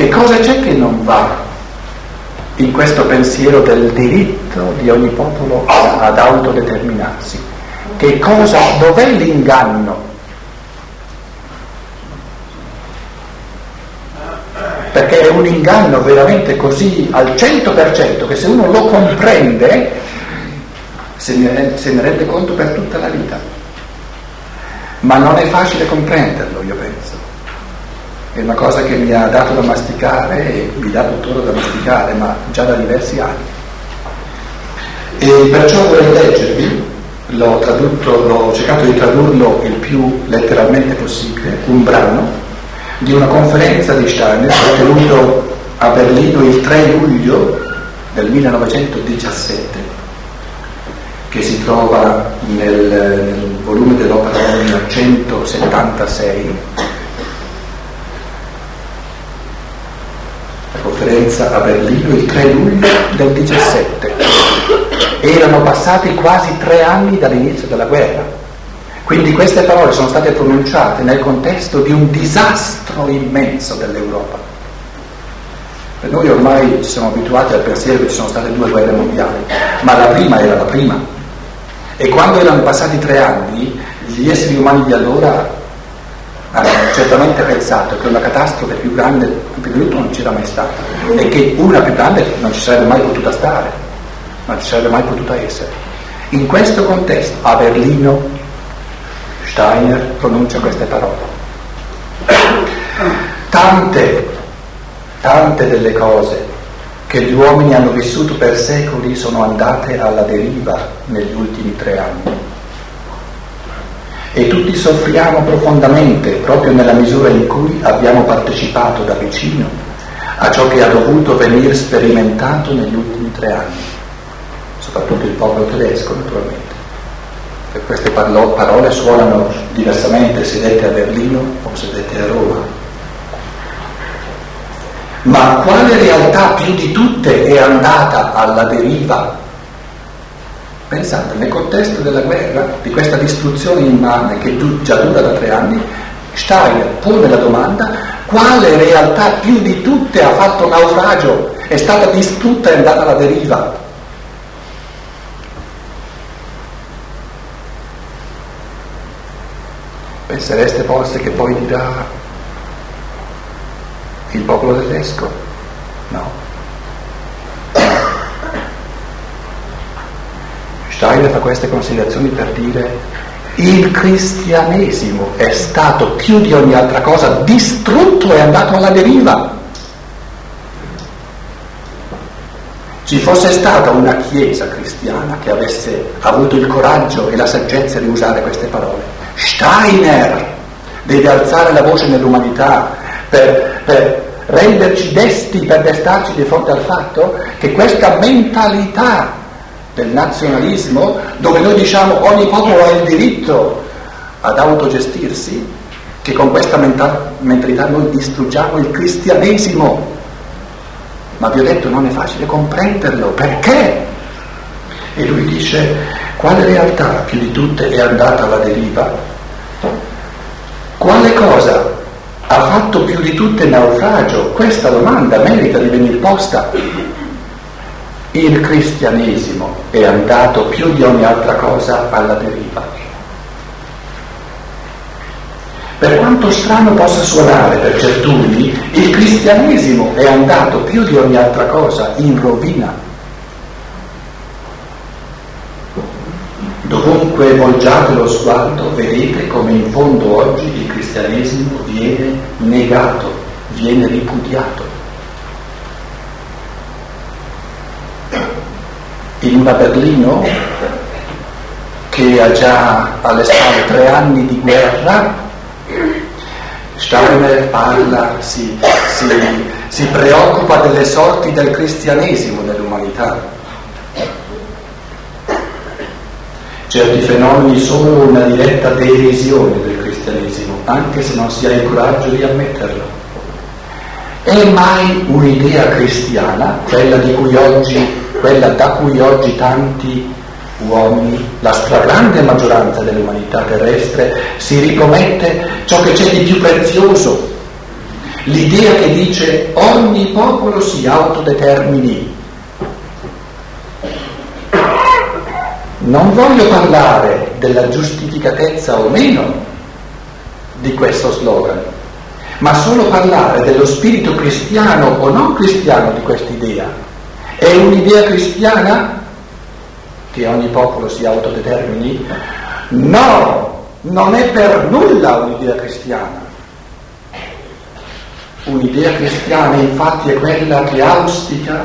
Che cosa c'è che non va in questo pensiero del diritto di ogni popolo ad autodeterminarsi? Che cosa, dov'è l'inganno? Perché è un inganno veramente così al 100% che se uno lo comprende se ne, se ne rende conto per tutta la vita. Ma non è facile comprenderlo, io penso. È una cosa che mi ha dato da masticare e mi dà tuttora da masticare, ma già da diversi anni. E perciò vorrei leggervi, l'ho, tradotto, l'ho cercato di tradurlo il più letteralmente possibile, un brano di una conferenza di Steiner tenuto a Berlino il 3 luglio del 1917 che si trova nel, nel volume dell'opera omnia 176, la conferenza a Berlino il 3 luglio del 17. Erano passati quasi tre anni dall'inizio della guerra. Quindi queste parole sono state pronunciate nel contesto di un disastro immenso dell'Europa. Per noi ormai ci siamo abituati al pensiero che ci sono state due guerre mondiali, ma la prima era la prima, e quando erano passati tre anni, gli esseri umani di allora hanno certamente pensato che una catastrofe più grande, più brutta non c'era mai stata e che una più grande non ci sarebbe mai potuta stare, non ci sarebbe mai potuta essere. In questo contesto, a Berlino, Steiner pronuncia queste parole. Tante, tante delle cose che gli uomini hanno vissuto per secoli sono andate alla deriva negli ultimi tre anni. E tutti soffriamo profondamente proprio nella misura in cui abbiamo partecipato da vicino a ciò che ha dovuto venire sperimentato negli ultimi tre anni, soprattutto il popolo tedesco naturalmente. E queste parole suonano diversamente se dette a Berlino o se dette a Roma. Ma quale realtà più di tutte è andata alla deriva? Pensate, nel contesto della guerra, di questa distruzione immane che già dura da tre anni, Steiner pone la domanda quale realtà più di tutte ha fatto naufragio, è stata distrutta e andata alla deriva? Pensereste forse che poi dirà il popolo tedesco? No. Steiner fa queste considerazioni per dire il cristianesimo è stato più di ogni altra cosa distrutto e andato alla deriva. Ci fosse stata una chiesa cristiana che avesse avuto il coraggio e la saggezza di usare queste parole. Steiner deve alzare la voce nell'umanità per, per renderci desti per destarci di fronte al fatto che questa mentalità del nazionalismo, dove noi diciamo ogni popolo ha il diritto ad autogestirsi, che con questa mentalità noi distruggiamo il cristianesimo. Ma vi ho detto non è facile comprenderlo, perché? E lui dice, quale realtà più di tutte è andata alla deriva? Quale cosa ha fatto più di tutte naufragio? Questa domanda merita di venire posta. Il cristianesimo è andato più di ogni altra cosa alla deriva. Per quanto strano possa suonare per certuni, il cristianesimo è andato più di ogni altra cosa in rovina. Dovunque volgiate lo sguardo, vedete come in fondo oggi il cristianesimo viene negato, viene ripudiato. In una Berlino che ha già alle spalle tre anni di guerra, Steiner parla, si, si, si preoccupa delle sorti del cristianesimo nell'umanità Certi fenomeni sono una diretta derisione del cristianesimo, anche se non si ha il coraggio di ammetterlo. È mai un'idea cristiana, quella, di cui oggi, quella da cui oggi tanti uomini, la stragrande maggioranza dell'umanità terrestre, si ripromette ciò che c'è di più prezioso, l'idea che dice ogni popolo si autodetermini. Non voglio parlare della giustificatezza o meno di questo slogan, ma solo parlare dello spirito cristiano o non cristiano di questa idea. È un'idea cristiana che ogni popolo si autodetermini? No, non è per nulla un'idea cristiana. Un'idea cristiana infatti è quella che auspica,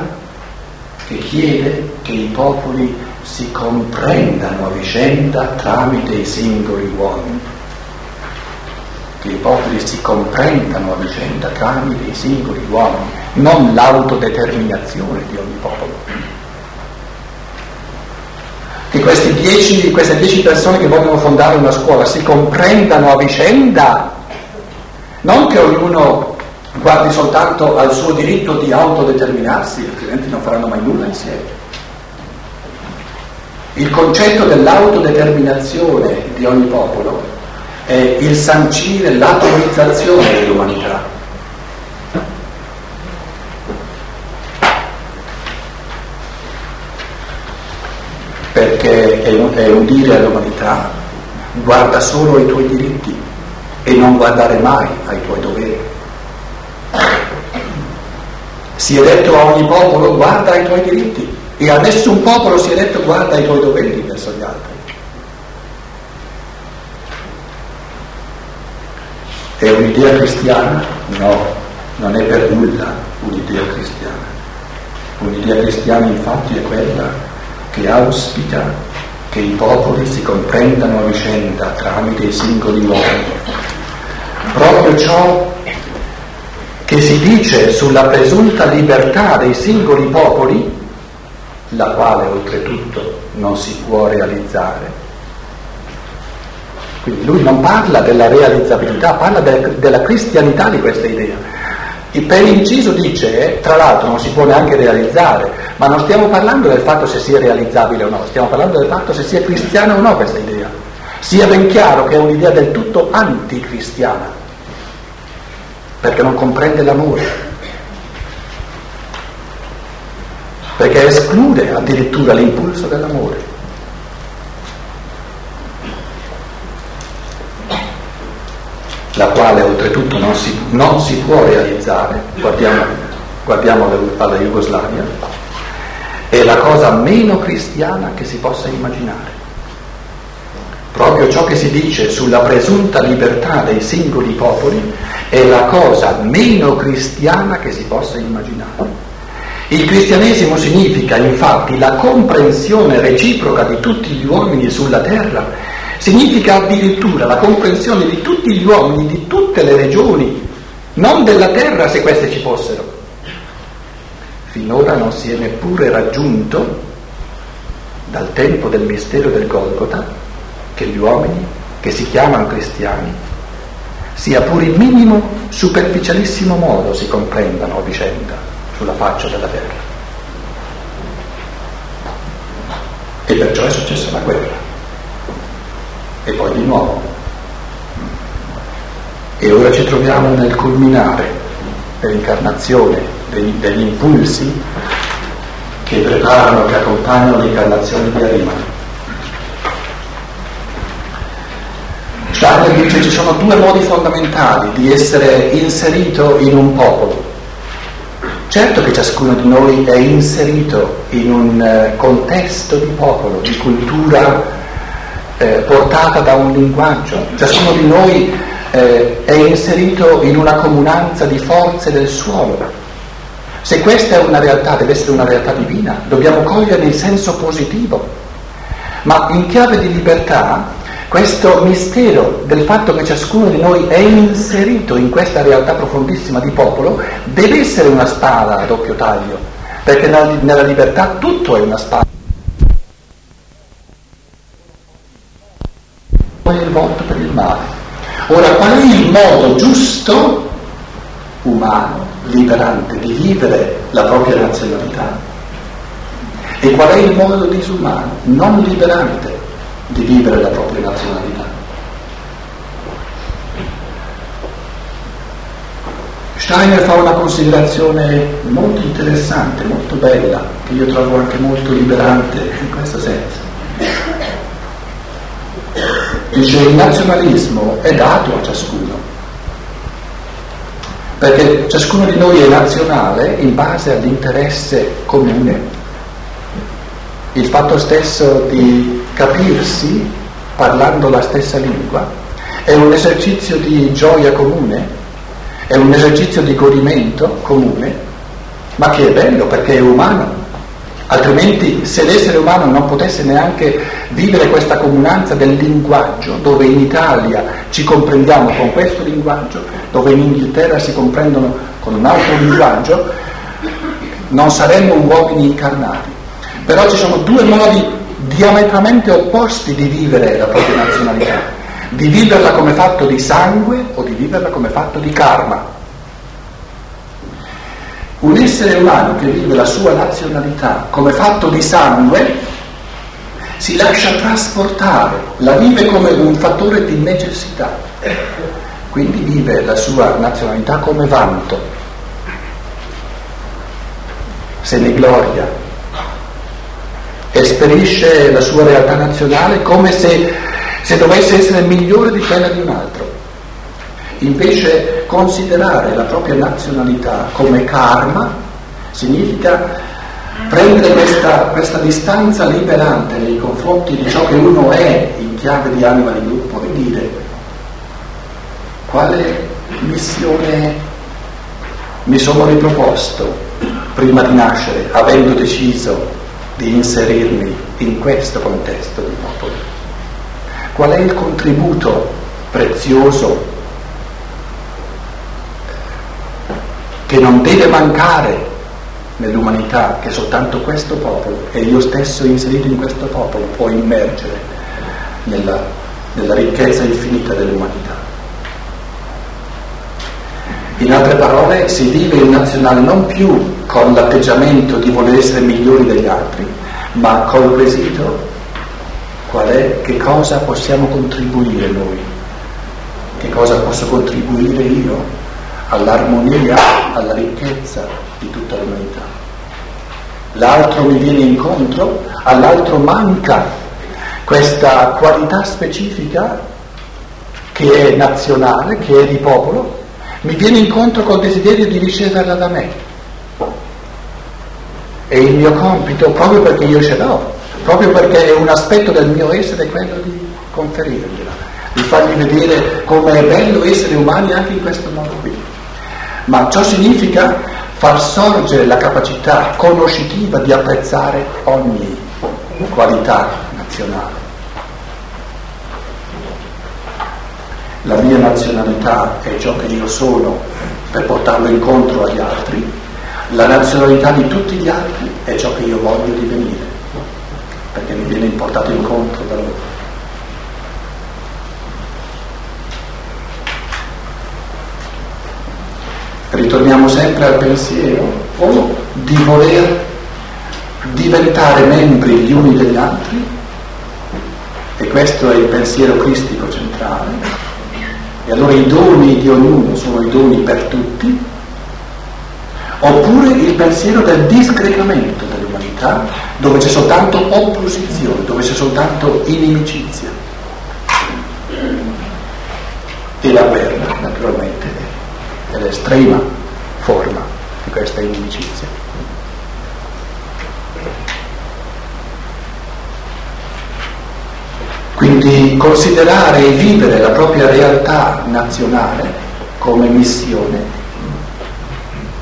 che chiede che i popoli si comprendano a vicenda tramite i singoli uomini. Che i popoli si comprendano a vicenda tramite i singoli uomini, non l'autodeterminazione di ogni popolo che dieci, queste dieci persone che vogliono fondare una scuola si comprendano a vicenda, non che ognuno guardi soltanto al suo diritto di autodeterminarsi, altrimenti non faranno mai nulla insieme. Il concetto dell'autodeterminazione di ogni popolo è il sancire l'atomizzazione dell'umanità perché è un, è un dire all'umanità guarda solo ai tuoi diritti e non guardare mai ai tuoi doveri. Si è detto a ogni popolo guarda ai tuoi diritti e a nessun popolo si è detto guarda ai tuoi doveri verso gli altri. È un'idea cristiana? No, non è per nulla un'idea cristiana. Un'idea cristiana infatti è quella che auspica che i popoli si comprendano a vicenda tramite i singoli uomini. Proprio ciò che si dice sulla presunta libertà dei singoli popoli, la quale oltretutto non si può realizzare. Quindi lui non parla della realizzabilità, parla de- della cristianità di questa idea. E per inciso dice, tra l'altro non si può neanche realizzare, ma non stiamo parlando del fatto se sia realizzabile o no, stiamo parlando del fatto se sia cristiana o no questa idea. Sia ben chiaro che è un'idea del tutto anticristiana, perché non comprende l'amore, perché esclude addirittura l'impulso dell'amore. La quale oltretutto non si, non si può realizzare, guardiamo, guardiamo alla Jugoslavia, è la cosa meno cristiana che si possa immaginare. Proprio ciò che si dice sulla presunta libertà dei singoli popoli è la cosa meno cristiana che si possa immaginare. Il cristianesimo significa infatti la comprensione reciproca di tutti gli uomini sulla terra significa addirittura la comprensione di tutti gli uomini, di tutte le regioni, non della terra se queste ci fossero. Finora non si è neppure raggiunto, dal tempo del mistero del Golgota, che gli uomini, che si chiamano cristiani, sia pur in minimo, superficialissimo modo si comprendano a vicenda sulla faccia della terra. E perciò è successa la guerra e poi di nuovo. E ora ci troviamo nel culminare dell'incarnazione, degli, degli impulsi che preparano, che accompagnano l'incarnazione di Arima. Steiner dice ci sono due modi fondamentali di essere inserito in un popolo. Certo che ciascuno di noi è inserito in un eh, contesto di popolo, di cultura eh, portata da un linguaggio, ciascuno di noi eh, è inserito in una comunanza di forze del suolo. Se questa è una realtà, deve essere una realtà divina, dobbiamo cogliere il senso positivo, ma in chiave di libertà questo mistero del fatto che ciascuno di noi è inserito in questa realtà profondissima di popolo deve essere una spada a doppio taglio, perché nella libertà tutto è una spada. Poi il voto per il male. Ora, qual è il modo giusto, umano, liberante, di vivere la propria nazionalità? E qual è il modo disumano, non liberante, di vivere la propria nazionalità? Steiner fa una considerazione molto interessante, molto bella, che io trovo anche molto liberante in questo senso. Dice il nazionalismo è dato a ciascuno, perché ciascuno di noi è nazionale in base all'interesse comune. Il fatto stesso di capirsi parlando la stessa lingua è un esercizio di gioia comune è un esercizio di godimento comune, ma che è bello perché è umano. Altrimenti se l'essere umano non potesse neanche vivere questa comunanza del linguaggio, dove in Italia ci comprendiamo con questo linguaggio, dove in Inghilterra si comprendono con un altro linguaggio, non saremmo uomini incarnati. Però ci sono due modi diametralmente opposti di vivere la propria nazionalità di viverla come fatto di sangue o di viverla come fatto di karma. Un essere umano che vive la sua nazionalità come fatto di sangue si lascia trasportare, la vive come un fattore di necessità, quindi vive la sua nazionalità come vanto, se ne gloria, esperisce la sua realtà nazionale come se se dovesse essere migliore di quella di un altro. Invece considerare la propria nazionalità come karma significa prendere questa, questa distanza liberante nei confronti di ciò che uno è in chiave di anima di gruppo e dire quale missione mi sono riproposto prima di nascere, avendo deciso di inserirmi in questo contesto di popolo. Qual è il contributo prezioso che non deve mancare nell'umanità che soltanto questo popolo e io stesso inserito in questo popolo può immergere nella, nella ricchezza infinita dell'umanità. In altre parole, si vive il nazionale non più con l'atteggiamento di voler essere migliori degli altri, ma col quesito qual è, che cosa possiamo contribuire noi, che cosa posso contribuire io all'armonia, alla ricchezza di tutta l'umanità. L'altro mi viene incontro, all'altro manca questa qualità specifica che è nazionale, che è di popolo, mi viene incontro col desiderio di riceverla da me. È il mio compito proprio perché io ce l'ho, proprio perché è un aspetto del mio essere quello di conferirgliela, di fargli vedere come è bello essere umani anche in questo modo qui. Ma ciò significa far sorgere la capacità conoscitiva di apprezzare ogni qualità nazionale. La mia nazionalità è ciò che io sono per portarlo incontro agli altri, la nazionalità di tutti gli altri è ciò che io voglio divenire perché mi viene portato incontro da loro. Ritorniamo sempre al pensiero o di voler diventare membri gli uni degli altri, e questo è il pensiero cristico centrale, e allora i doni di ognuno sono i doni per tutti, oppure il pensiero del disgregamento dell'umanità dove c'è soltanto opposizione, dove c'è soltanto inimicizia. E la guerra, naturalmente, l'estrema forma di questa inimicizia. Quindi considerare e vivere la propria realtà nazionale come missione,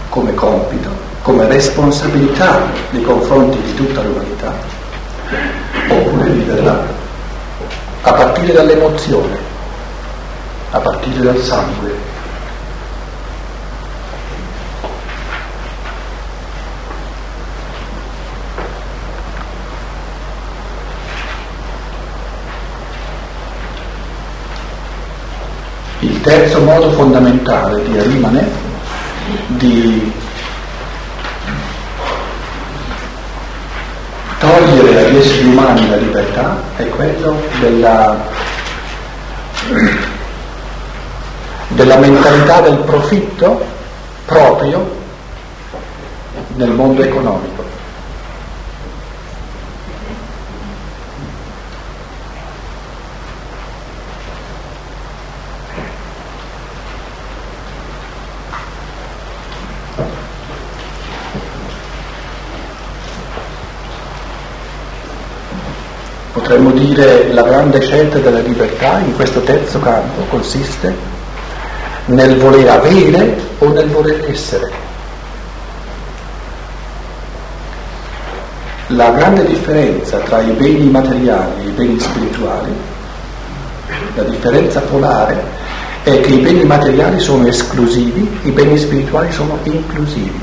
come compito, come responsabilità nei confronti di tutta l'umanità, oppure viverla a partire dall'emozione, a partire dal sangue. Terzo modo fondamentale di Arimane di togliere dagli esseri umani la libertà è quello della, della mentalità del profitto proprio nel mondo economico. Potremmo dire la grande scelta della libertà in questo terzo campo consiste nel voler avere o nel voler essere. La grande differenza tra i beni materiali e i beni spirituali, la differenza polare, è che i beni materiali sono esclusivi, i beni spirituali sono inclusivi.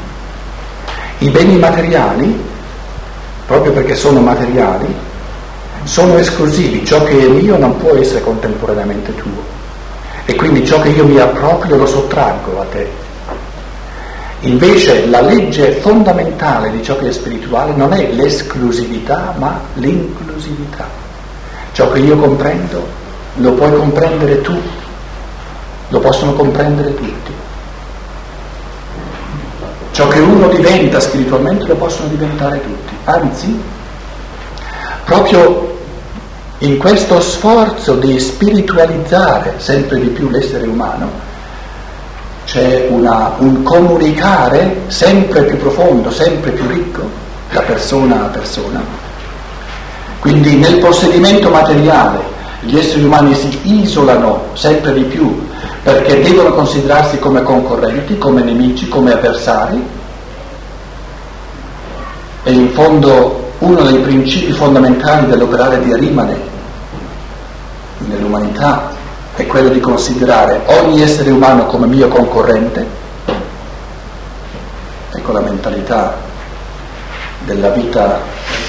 I beni materiali, proprio perché sono materiali, sono esclusivi, ciò che è mio non può essere contemporaneamente tuo e quindi ciò che io mi approprio lo sottraggo a te. Invece la legge fondamentale di ciò che è spirituale non è l'esclusività ma l'inclusività. Ciò che io comprendo lo puoi comprendere tu, lo possono comprendere tutti. Ciò che uno diventa spiritualmente lo possono diventare tutti. Anzi, proprio in questo sforzo di spiritualizzare sempre di più l'essere umano c'è una, un comunicare sempre più profondo, sempre più ricco da persona a persona. Quindi nel possedimento materiale gli esseri umani si isolano sempre di più perché devono considerarsi come concorrenti, come nemici, come avversari e in fondo uno dei principi fondamentali dell'operare di Arimane nell'umanità è quello di considerare ogni essere umano come mio concorrente, ecco la mentalità della vita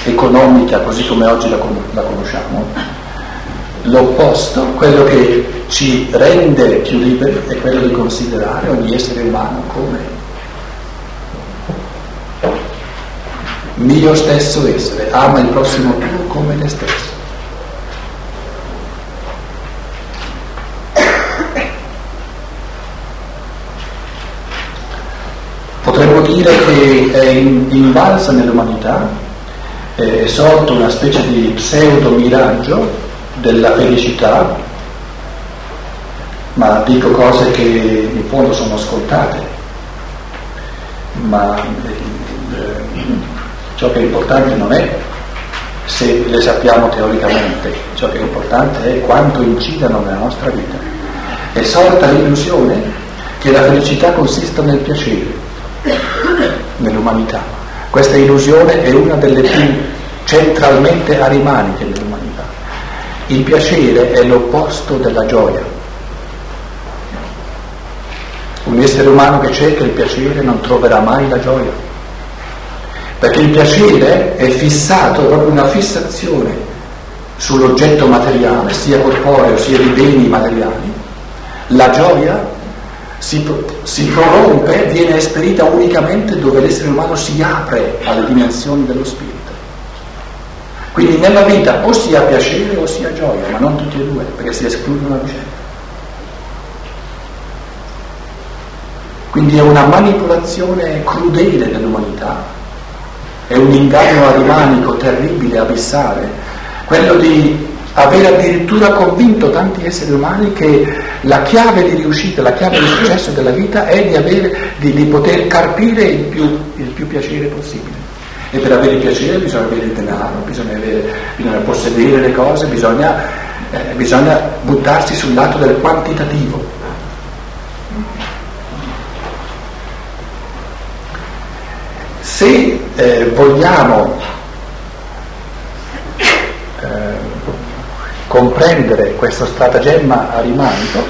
economica così come oggi la, la conosciamo, l'opposto, quello che ci rende più liberi è quello di considerare ogni essere umano come mio stesso essere, ama il prossimo tuo come te stesso. Potremmo dire che è invalsa nell'umanità, è sorto una specie di pseudo miraggio della felicità, ma dico cose che in fondo sono ascoltate, ma eh, ciò che è importante non è se le sappiamo teoricamente, ciò che è importante è quanto incidano nella nostra vita. È sorta l'illusione che la felicità consista nel piacere nell'umanità. Questa illusione è una delle più centralmente arimaniche dell'umanità. Il piacere è l'opposto della gioia. Un essere umano che cerca il piacere non troverà mai la gioia, perché il piacere è fissato, è proprio una fissazione sull'oggetto materiale, sia corporeo sia di beni materiali. La gioia si, si prorompe, viene esperita unicamente dove l'essere umano si apre alle dimensioni dello spirito. Quindi nella vita o si ha piacere o si ha gioia, ma non tutti e due, perché si escludono a vicenda. Quindi è una manipolazione crudele dell'umanità, è un inganno arimanico terribile, abissale, quello di aver addirittura convinto tanti esseri umani che la chiave di riuscita, la chiave di successo della vita è di, avere, di, di poter carpire il più, il più, piacere possibile. E per avere il piacere bisogna avere il denaro, bisogna, avere, bisogna possedere le cose, bisogna, eh, bisogna buttarsi sul lato del quantitativo. Se eh, vogliamo comprendere questo stratagemma arimanico,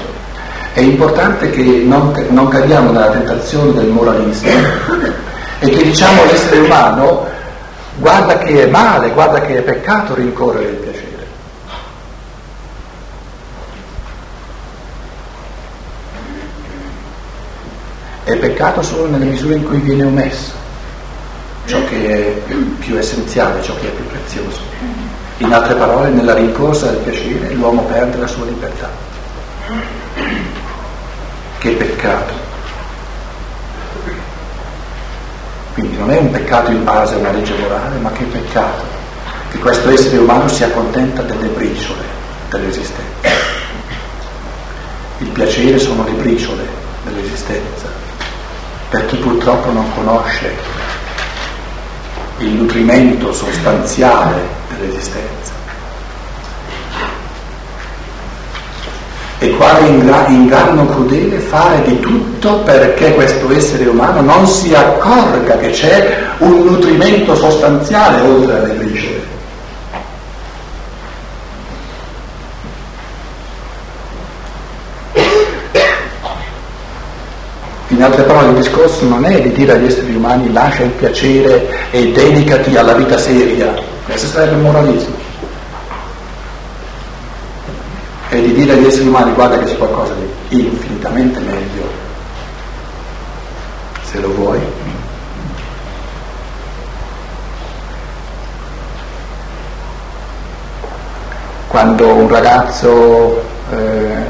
è importante che non, non cadiamo nella tentazione del moralismo e che diciamo all'essere umano guarda che è male, guarda che è peccato rincorrere il piacere. È peccato solo nelle misure in cui viene omesso ciò che è più essenziale, ciò che è più prezioso. In altre parole, nella rincorsa del piacere l'uomo perde la sua libertà. Che peccato. Quindi non è un peccato in base a una legge morale, ma che peccato? Che questo essere umano si accontenta delle briciole dell'esistenza. Il piacere sono le briciole dell'esistenza, per chi purtroppo non conosce il nutrimento sostanziale dell'esistenza. E quale inganno crudele fare di tutto perché questo essere umano non si accorga che c'è un nutrimento sostanziale oltre alle parole il discorso non è di dire agli esseri umani lascia il piacere e dedicati alla vita seria, questo sarebbe il moralismo. e di dire agli esseri umani guarda che c'è qualcosa di infinitamente meglio, se lo vuoi. Quando un ragazzo eh,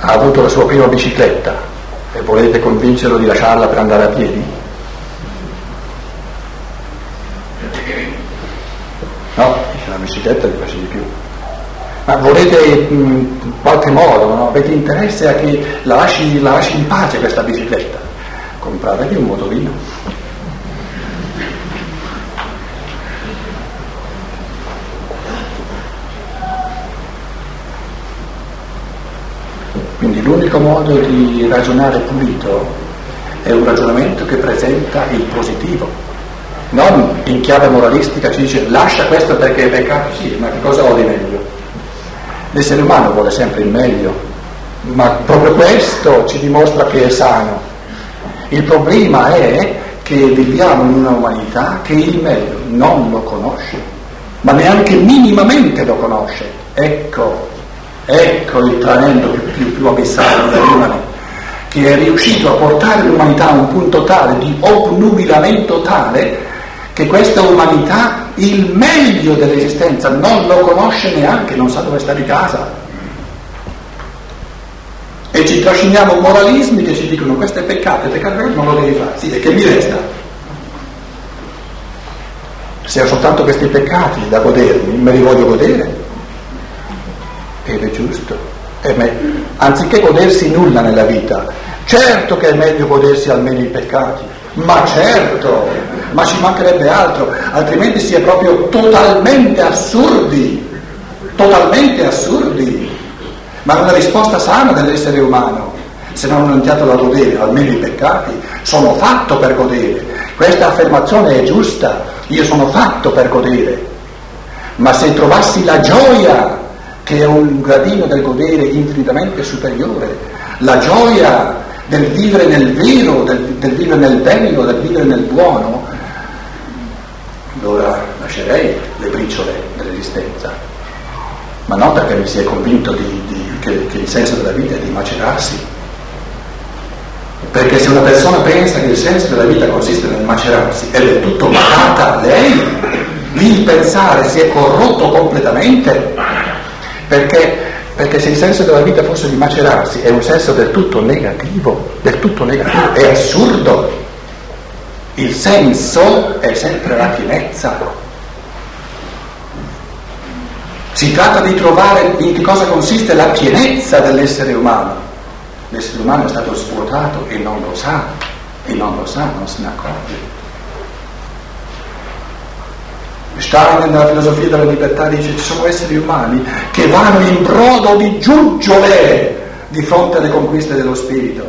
ha avuto la sua prima bicicletta e volete convincerlo di lasciarla per andare a piedi, no, la bicicletta gli piace di più ma volete in qualche modo, no? avete interesse a che la lasci, la lasci in pace questa bicicletta? Compratevi un motorino. Quindi l'unico modo di ragionare pulito è un ragionamento che presenta il positivo, non in chiave moralistica ci dice lascia questo perché è peccato, sì, ma che cosa ho di meglio? L'essere umano vuole sempre il meglio, ma proprio questo ci dimostra che è sano. Il problema è che viviamo in una umanità che il meglio non lo conosce, ma neanche minimamente lo conosce. Ecco, ecco il tranello più, più, abissale dell'umanità, che è riuscito a portare l'umanità a un punto tale di obnubilamento tale che questa umanità il meglio dell'esistenza non lo conosce neanche, non sa dove sta di casa. E ci trasciniamo moralismi che ci dicono questo è peccato, è peccato non lo devi fare. Sì, e che mi resta? Se ho soltanto questi peccati da godermi, me li voglio godere. Ed è giusto. Me- anziché godersi nulla nella vita, certo che è meglio godersi almeno i peccati, ma certo, ma ci mancherebbe altro, altrimenti si è proprio totalmente assurdi, totalmente assurdi. Ma è una risposta sana dell'essere umano. Se non ho iniziato da godere, almeno i peccati, sono fatto per godere. Questa affermazione è giusta, io sono fatto per godere. Ma se trovassi la gioia, che è un gradino del godere infinitamente superiore, la gioia del vivere nel vero, del, del vivere nel bello, del vivere nel buono, allora lascerei le briciole dell'esistenza, ma non perché mi sia convinto di, di, che, che il senso della vita è di macerarsi. Perché se una persona pensa che il senso della vita consiste nel macerarsi, è del tutto malata lei, il pensare si è corrotto completamente, perché perché se il senso della vita fosse di macerarsi è un senso del tutto negativo, del tutto negativo, è assurdo. Il senso è sempre la pienezza. Si tratta di trovare in che cosa consiste la pienezza dell'essere umano. L'essere umano è stato svuotato e non lo sa, e non lo sa, non se ne accorge. Stein nella filosofia della libertà dice ci sono esseri umani che vanno in brodo di giuggiole di fronte alle conquiste dello spirito.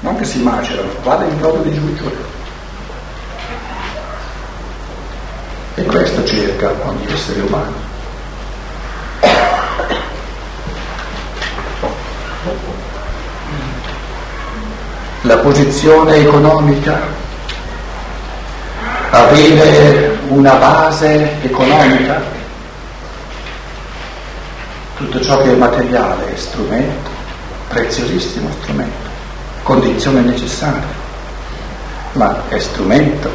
Non che si macerano, vado in brodo di giuggiole. E questo cerca ogni essere umano. La posizione economica avere una base economica, tutto ciò che è materiale è strumento, preziosissimo strumento, condizione necessaria, ma è strumento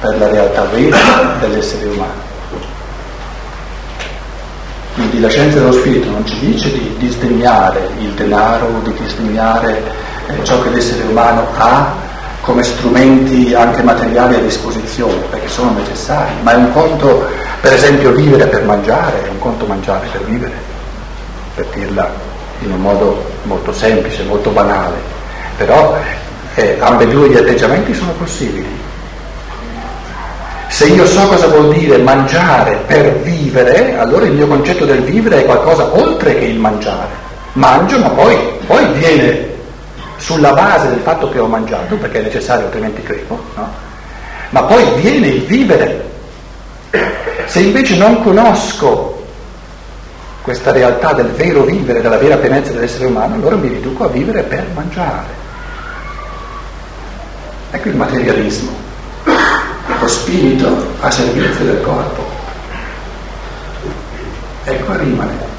per la realtà vera dell'essere umano. Quindi la scienza dello spirito non ci dice di disdegnare il denaro, di disdegnare eh, ciò che l'essere umano ha come strumenti anche materiali a disposizione, perché sono necessari, ma è un conto, per esempio, vivere per mangiare, è un conto mangiare per vivere, per dirla in un modo molto semplice, molto banale, però eh, ambedue gli atteggiamenti sono possibili. Se io so cosa vuol dire mangiare per vivere, allora il mio concetto del vivere è qualcosa oltre che il mangiare. Mangio, ma poi, poi viene sulla base del fatto che ho mangiato, perché è necessario altrimenti crepo, no? ma poi viene il vivere. Se invece non conosco questa realtà del vero vivere, della vera pienezza dell'essere umano, allora mi riduco a vivere per mangiare. Ecco il materialismo, lo spirito a servizio del corpo. Ecco rimane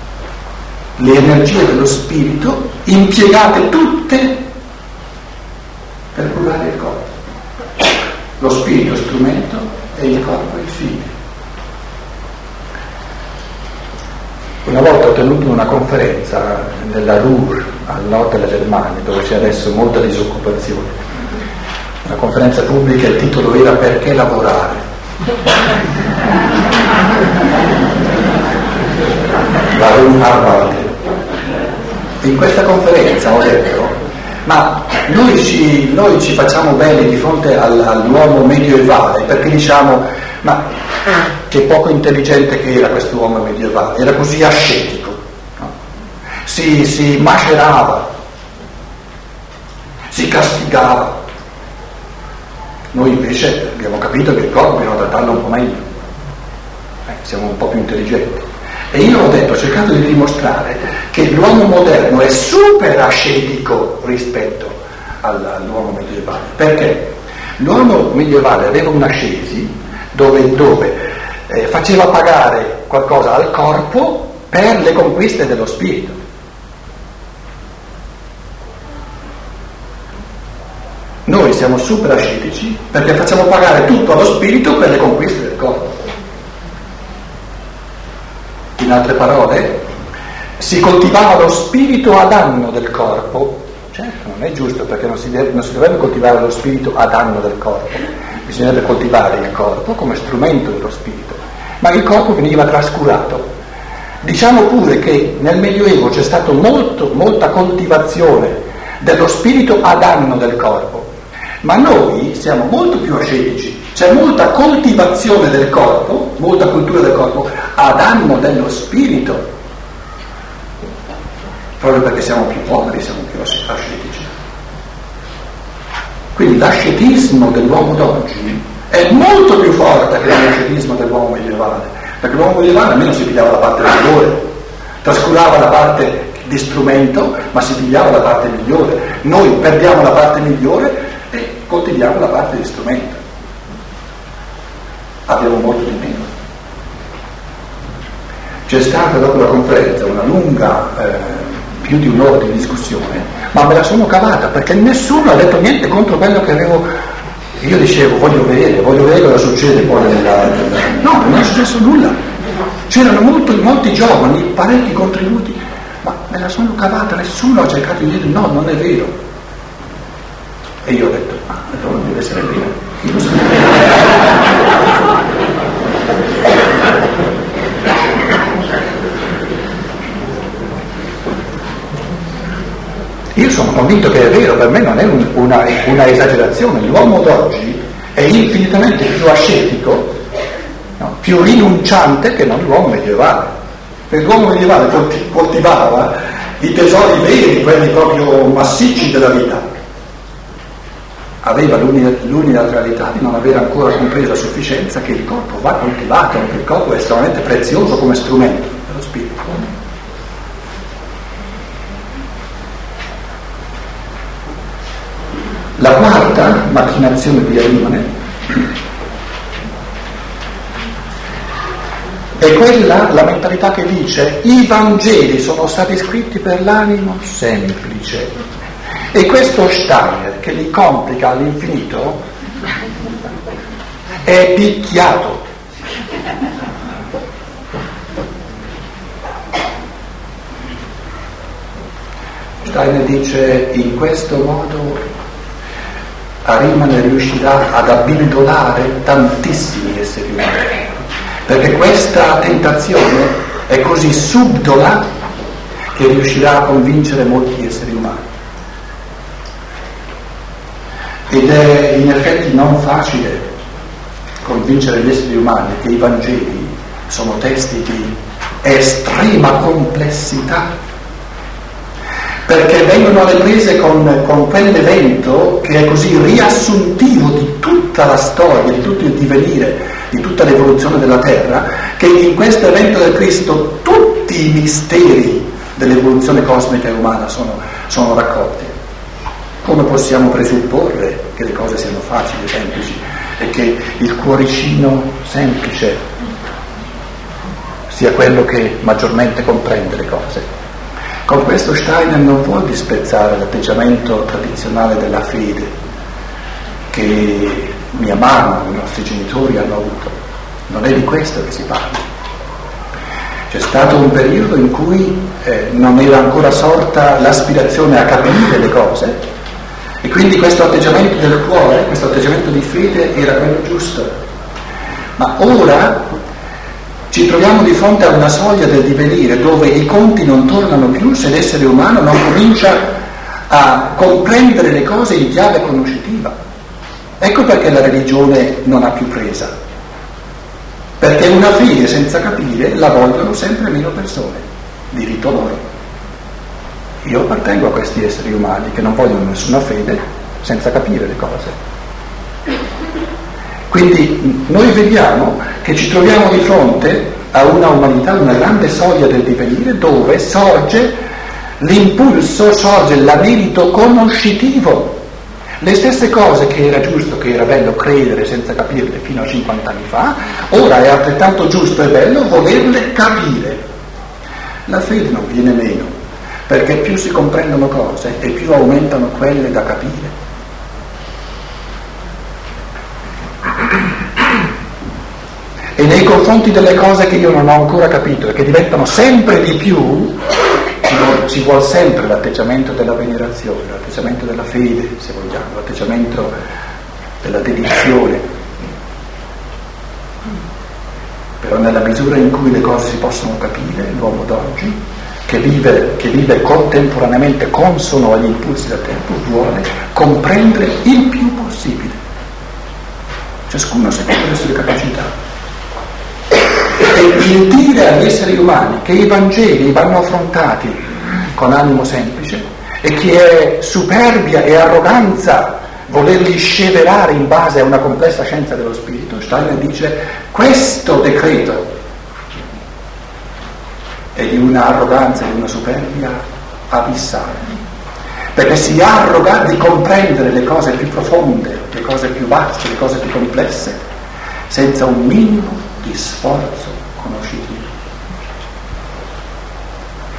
le energie dello spirito impiegate tutte per curare il corpo. Lo spirito strumento e il corpo il fine. Una volta ho tenuto una conferenza nella Ruhr, al nord della Germania, dove c'è adesso molta disoccupazione. Una conferenza pubblica, il titolo era Perché lavorare? La Ruhr Harvard. In questa conferenza ho detto ma noi ci, noi ci facciamo bene di fronte al, all'uomo medievale perché diciamo, ma che poco intelligente che era questo uomo medievale, era così ascetico, no? si, si macerava, si castigava. Noi invece abbiamo capito che il corpo dobbiamo trattarlo un po' meglio, eh, siamo un po' più intelligenti. E io ho detto, ho cercato di dimostrare che l'uomo moderno è super ascetico rispetto all'uomo medievale. Perché? L'uomo medievale aveva un'ascesi dove, dove eh, faceva pagare qualcosa al corpo per le conquiste dello spirito. Noi siamo super ascetici perché facciamo pagare tutto allo spirito per le conquiste del corpo. In altre parole, si coltivava lo spirito a danno del corpo. Certo, non è giusto perché non si, deve, non si dovrebbe coltivare lo spirito a danno del corpo, bisognerebbe coltivare il corpo come strumento dello spirito, ma il corpo veniva trascurato. Diciamo pure che nel Medioevo c'è stata molta coltivazione dello spirito a danno del corpo, ma noi siamo molto più ascetici. C'è molta coltivazione del corpo, molta cultura del corpo, a danno dello spirito, proprio perché siamo più poveri, siamo più ascetici. Quindi l'ascetismo dell'uomo d'oggi è molto più forte che l'ascetismo dell'uomo medievale, perché l'uomo medievale almeno si pigliava la parte migliore, trascurava la parte di strumento, ma si pigliava la parte migliore. Noi perdiamo la parte migliore e coltiviamo la parte di strumento abbiamo molto di meno. C'è stata dopo la conferenza una lunga, eh, più di un'ora di discussione, ma me la sono cavata perché nessuno ha detto niente contro quello che avevo. Io dicevo voglio vedere, voglio vedere cosa succede poi nella. No, non è successo nulla. C'erano molto, molti giovani, parecchi contributi, ma me la sono cavata, nessuno ha cercato di dire no, non è vero. E io ho detto, ah, allora deve essere vero. Io sono convinto che è vero, per me non è un, una, una, esagerazione, l'uomo d'oggi è infinitamente più ascetico, no? più rinunciante che non l'uomo medievale. Perché l'uomo medievale coltivava i tesori veri, quelli proprio massicci della vita. Aveva l'unilateralità di non aver ancora compreso a sufficienza che il corpo va coltivato, che il corpo è estremamente prezioso come strumento La quarta macchinazione di Arimane è quella, la mentalità che dice i Vangeli sono stati scritti per l'animo semplice. E questo Steiner che li complica all'infinito è picchiato. Steiner dice in questo modo Arimane riuscirà ad abbindolare tantissimi esseri umani, perché questa tentazione è così subdola che riuscirà a convincere molti esseri umani. Ed è in effetti non facile convincere gli esseri umani che i Vangeli sono testi di estrema complessità perché vengono alle prese con, con, quell'evento che è così riassuntivo di tutta la storia, di tutto il divenire, di tutta l'evoluzione della Terra, che in questo evento del Cristo tutti i misteri dell'evoluzione cosmica e umana sono, sono raccolti. Come possiamo presupporre che le cose siano facili e semplici e che il cuoricino semplice sia quello che maggiormente comprende le cose? Con questo Steiner non vuole disprezzare l'atteggiamento tradizionale della fede che mia mamma, i nostri genitori hanno avuto. Non è di questo che si parla. C'è stato un periodo in cui eh, non era ancora sorta l'aspirazione a capire le cose e quindi questo atteggiamento del cuore, questo atteggiamento di fede era quello giusto. Ma ora ci troviamo di fronte a una soglia del divenire dove i conti non tornano più se l'essere umano non comincia a comprendere le cose in chiave conoscitiva. Ecco perché la religione non ha più presa. Perché una fede senza capire la vogliono sempre meno persone. Diritto loro. Io appartengo a questi esseri umani che non vogliono nessuna fede senza capire le cose. Quindi noi vediamo che ci troviamo di fronte a una umanità, una grande soglia del divenire dove sorge l'impulso, sorge l'anelito conoscitivo. Le stesse cose che era giusto, che era bello credere senza capirle fino a 50 anni fa, ora è altrettanto giusto e bello volerle capire. La fede non viene meno, perché più si comprendono cose e più aumentano quelle da capire. E nei confronti delle cose che io non ho ancora capito e che diventano sempre di più, ci vuole, ci vuole sempre l'atteggiamento della venerazione, l'atteggiamento della fede, se vogliamo, l'atteggiamento della dedizione. Però nella misura in cui le cose si possono capire, l'uomo d'oggi, che vive, che vive contemporaneamente consono agli impulsi del tempo, vuole comprendere il più possibile, ciascuno secondo le sue capacità e il dire agli esseri umani che i Vangeli vanno affrontati con animo semplice e che è superbia e arroganza volerli sceverare in base a una complessa scienza dello spirito, Steiner dice questo decreto è di una arroganza e di una superbia abissale, perché si arroga di comprendere le cose più profonde, le cose più vaste, le cose più complesse, senza un minimo di sforzo conoscitivo.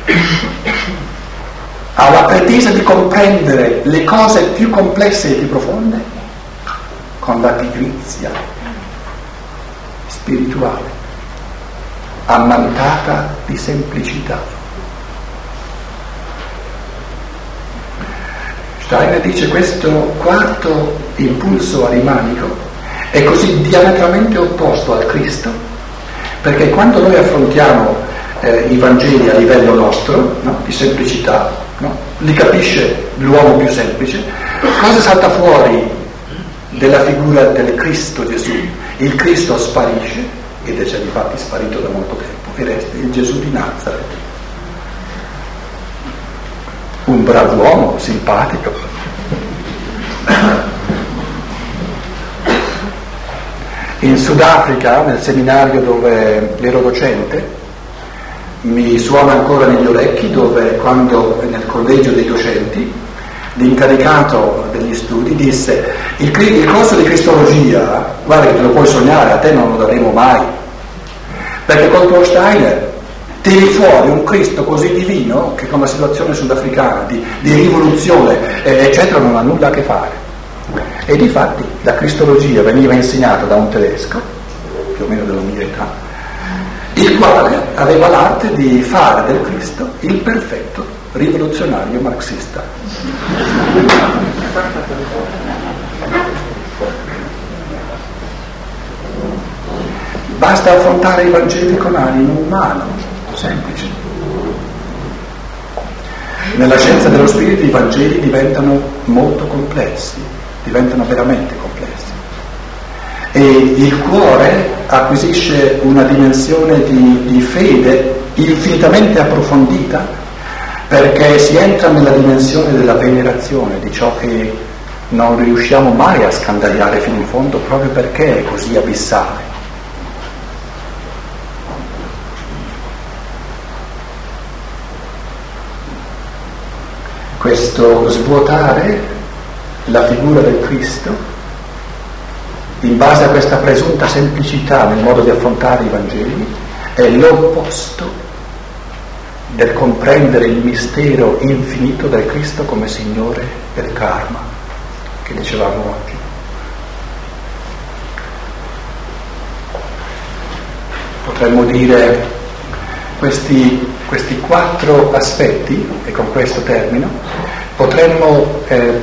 Ha la pretesa di comprendere le cose più complesse e più profonde con la pigrizia spirituale, ammantata di semplicità. Steiner dice questo quarto impulso arimanico è così diametralmente opposto al Cristo, perché quando noi affrontiamo eh, i Vangeli a livello nostro, no, di semplicità, no, li capisce l'uomo più semplice, cosa salta fuori della figura del Cristo Gesù? Il Cristo sparisce, ed è già di fatti sparito da molto tempo, e resta il Gesù di Nazareth. Un bravo uomo, simpatico, In Sudafrica, nel seminario dove ero docente, mi suona ancora negli orecchi dove quando nel collegio dei docenti l'incaricato degli studi disse il, il corso di cristologia, guarda che te lo puoi sognare, a te non lo daremo mai, perché col tuo Steiner tiri fuori un Cristo così divino che con la situazione sudafricana di, di rivoluzione eccetera non ha nulla a che fare. E di fatti la cristologia veniva insegnata da un tedesco, più o meno della mia età, il quale aveva l'arte di fare del Cristo il perfetto rivoluzionario marxista. Basta affrontare i Vangeli con animo umano, semplice. Nella scienza dello spirito i Vangeli diventano molto complessi, diventano veramente complessi. E il cuore acquisisce una dimensione di, di fede infinitamente approfondita perché si entra nella dimensione della venerazione, di ciò che non riusciamo mai a scandagliare fino in fondo proprio perché è così abissale. questo svuotare la figura del Cristo in base a questa presunta semplicità nel modo di affrontare i Vangeli è l'opposto del comprendere il mistero infinito del Cristo come Signore del karma che dicevamo oggi. Potremmo dire questi questi quattro aspetti, e con questo termino, potremmo eh,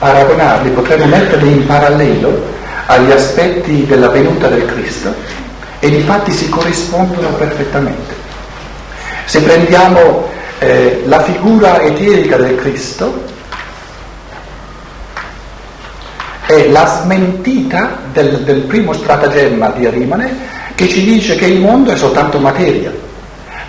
paragonarli, potremmo metterli in parallelo agli aspetti della venuta del Cristo e di fatti si corrispondono perfettamente. Se prendiamo eh, la figura eterica del Cristo, è la smentita del, del primo stratagemma di Arimane che ci dice che il mondo è soltanto materia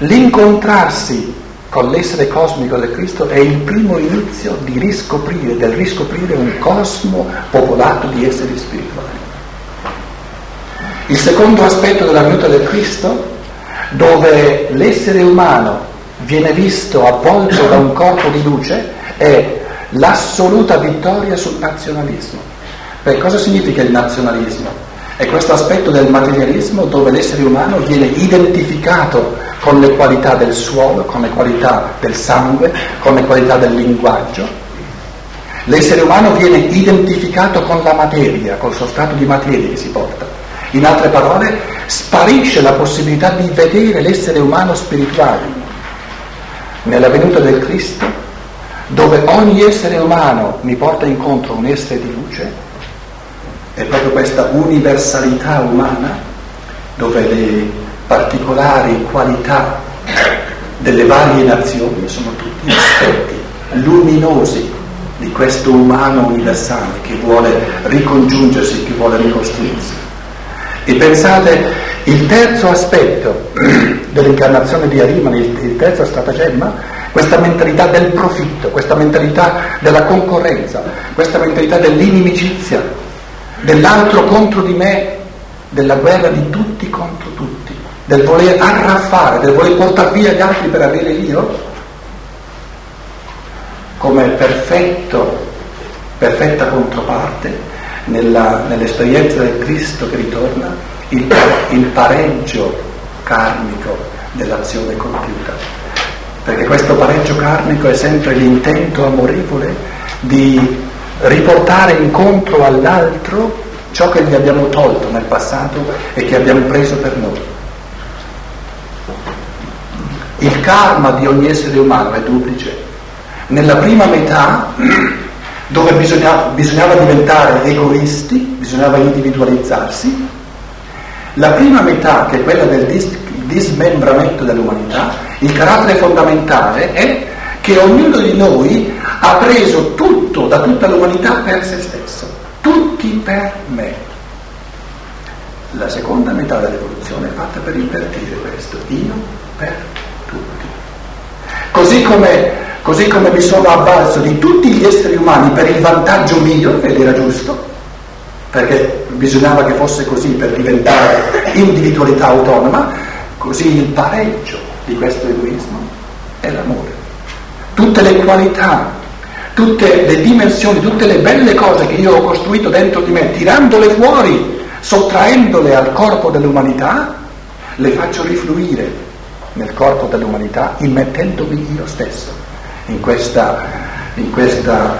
L'incontrarsi con l'essere cosmico del Cristo è il primo inizio di riscoprire, del riscoprire un cosmo popolato di esseri spirituali. Il secondo aspetto della venuta del Cristo, dove l'essere umano viene visto avvolto da un corpo di luce, è l'assoluta vittoria sul nazionalismo. Beh, cosa significa il nazionalismo? È questo aspetto del materialismo dove l'essere umano viene identificato con le qualità del suolo, con le qualità del sangue, con le qualità del linguaggio. L'essere umano viene identificato con la materia, col suo stato di materia che si porta. In altre parole, sparisce la possibilità di vedere l'essere umano spirituale. Nella venuta del Cristo, dove ogni essere umano mi porta incontro un essere di luce, è proprio questa universalità umana dove le particolari qualità delle varie nazioni sono tutti aspetti luminosi di questo umano universale che vuole ricongiungersi, che vuole ricostruirsi. E pensate, il terzo aspetto dell'incarnazione di Arimani, il terzo stratagemma, questa mentalità del profitto, questa mentalità della concorrenza, questa mentalità dell'inimicizia, dell'altro contro di me, della guerra di tutti contro tutti del voler arraffare, del voler portare via gli altri per avere io, come perfetto, perfetta controparte nella, nell'esperienza del Cristo che ritorna, il, il pareggio karmico dell'azione compiuta. Perché questo pareggio karmico è sempre l'intento amorevole di riportare incontro all'altro ciò che gli abbiamo tolto nel passato e che abbiamo preso per noi. Il karma di ogni essere umano è duplice. Nella prima metà, dove bisognava, bisognava diventare egoisti, bisognava individualizzarsi, la prima metà, che è quella del dis- dismembramento dell'umanità, il carattere fondamentale è che ognuno di noi ha preso tutto da tutta l'umanità per se stesso, tutti per me. La seconda metà dell'evoluzione è fatta per invertire questo, io per tutti. Così come, così come mi sono avvalso di tutti gli esseri umani per il vantaggio mio, ed era giusto, perché bisognava che fosse così per diventare individualità autonoma, così il pareggio di questo egoismo è l'amore. Tutte le qualità, tutte le dimensioni, tutte le belle cose che io ho costruito dentro di me, tirandole fuori, sottraendole al corpo dell'umanità, le faccio rifluire nel corpo dell'umanità, immettendomi io stesso in questa, in questa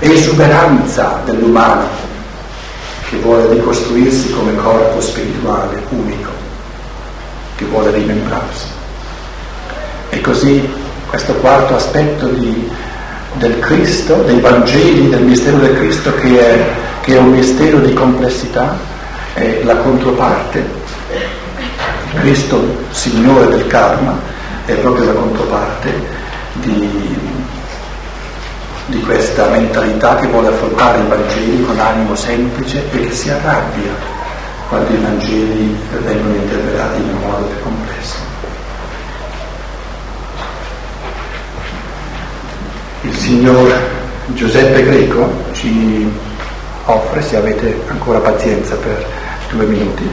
eh, esuberanza dell'umano che vuole ricostruirsi come corpo spirituale unico, che vuole rimembrarsi. E così questo quarto aspetto di, del Cristo, dei Vangeli, del mistero del Cristo che è, che è un mistero di complessità, è la controparte. Cristo, Signore del karma, è proprio la controparte di, di questa mentalità che vuole affrontare i Vangeli con animo semplice e che si arrabbia quando i Vangeli vengono interpretati in un modo più complesso. Il signor Giuseppe Greco ci offre, se avete ancora pazienza per due minuti,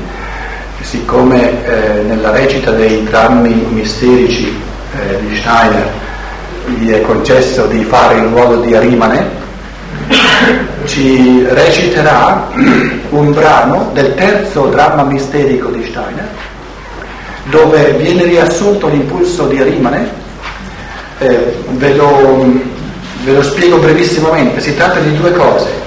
siccome eh, nella recita dei drammi misterici eh, di Steiner gli è concesso di fare il ruolo di Arimane, ci reciterà un brano del terzo dramma misterico di Steiner, dove viene riassunto l'impulso di Arimane. Eh, ve, lo, ve lo spiego brevissimamente, si tratta di due cose.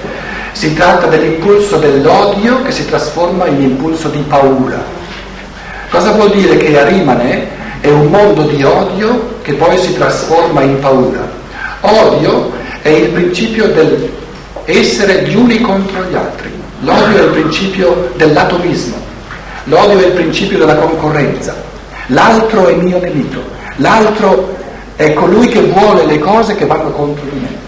Si tratta dell'impulso dell'odio che si trasforma in impulso di paura. Cosa vuol dire che Arimane è un mondo di odio che poi si trasforma in paura? Odio è il principio dell'essere gli uni contro gli altri. L'odio è il principio dell'atomismo. L'odio è il principio della concorrenza. L'altro è mio nemico. L'altro è colui che vuole le cose che vanno contro di me.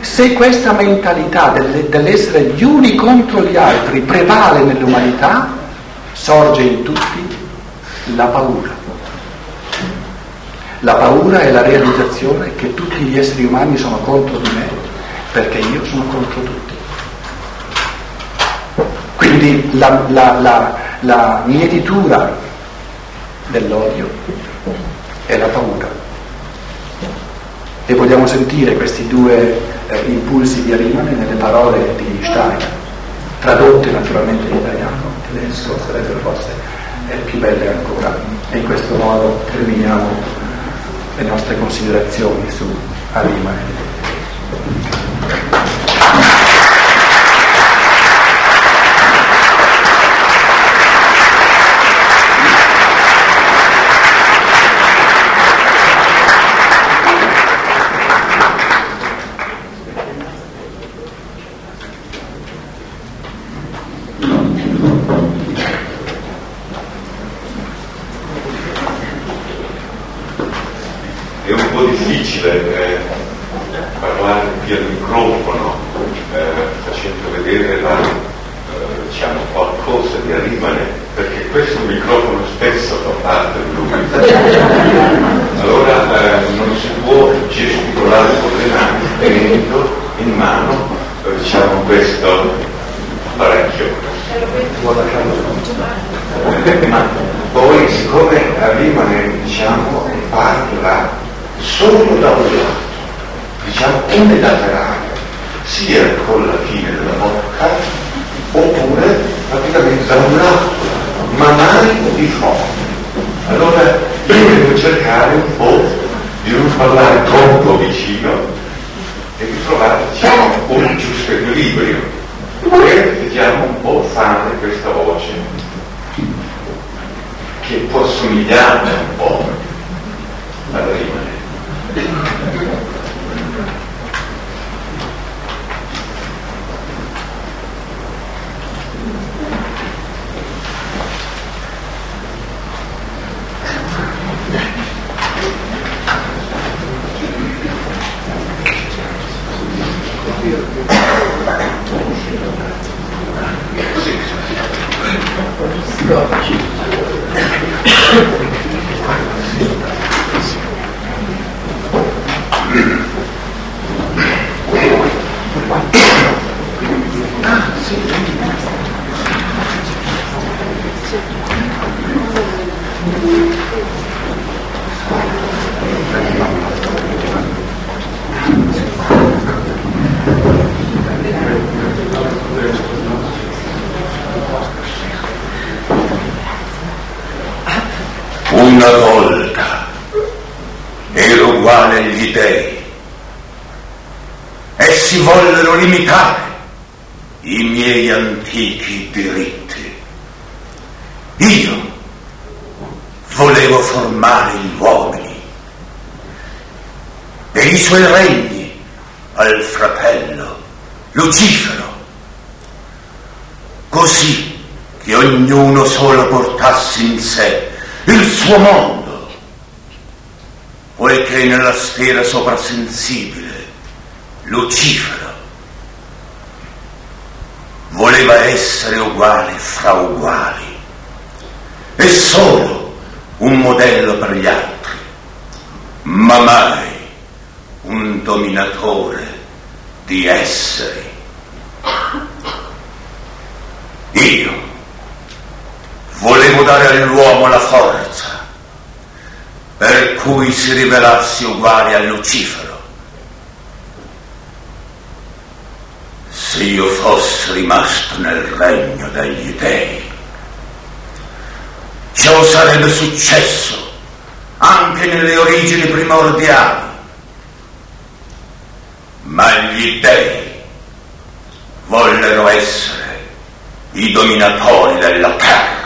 Se questa mentalità dell'essere gli uni contro gli altri prevale nell'umanità, sorge in tutti la paura. La paura è la realizzazione che tutti gli esseri umani sono contro di me, perché io sono contro tutti. Quindi la, la, la, la mietitura dell'odio è la paura. E vogliamo sentire questi due eh, impulsi di Arimane nelle parole di Stein, tradotte naturalmente in italiano, tedesco, sarebbero forse eh, più belle ancora. E in questo modo terminiamo le nostre considerazioni su Arimane. storia, diciamo, unilaterale, sia con la fine della bocca, oppure praticamente da un lato, ma mai di fronte. Allora io devo cercare un po' di non parlare troppo vicino e di trovare, diciamo, certo. un giusto equilibrio. E poi vediamo un po' fare questa voce che può somigliare un po' alla prima. dei. Essi vollero limitare i miei antichi diritti. Io volevo formare gli uomini e i suoi regni al fratello Lucifero, così che ognuno solo portasse in sé il suo mondo poiché nella sfera soprasensibile Lucifero voleva essere uguale fra uguali e solo un modello per gli altri, ma mai un dominatore di esseri. Io volevo dare all'uomo la forza per cui si rivelasse uguale a Lucifero. Se io fossi rimasto nel regno degli dei, ciò sarebbe successo anche nelle origini primordiali. Ma gli dei vollero essere i dominatori della terra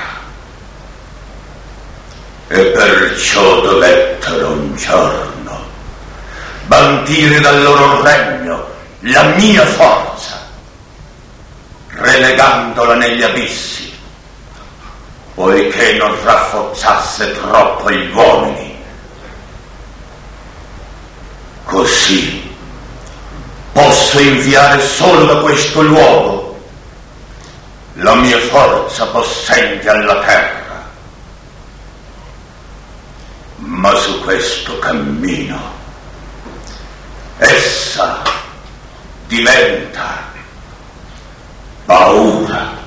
e perciò dovettero un giorno bandire dal loro regno la mia forza, relegandola negli abissi, poiché non raffozzasse troppo gli uomini. Così posso inviare solo da questo luogo la mia forza possente alla terra. Ma su questo cammino essa diventa paura.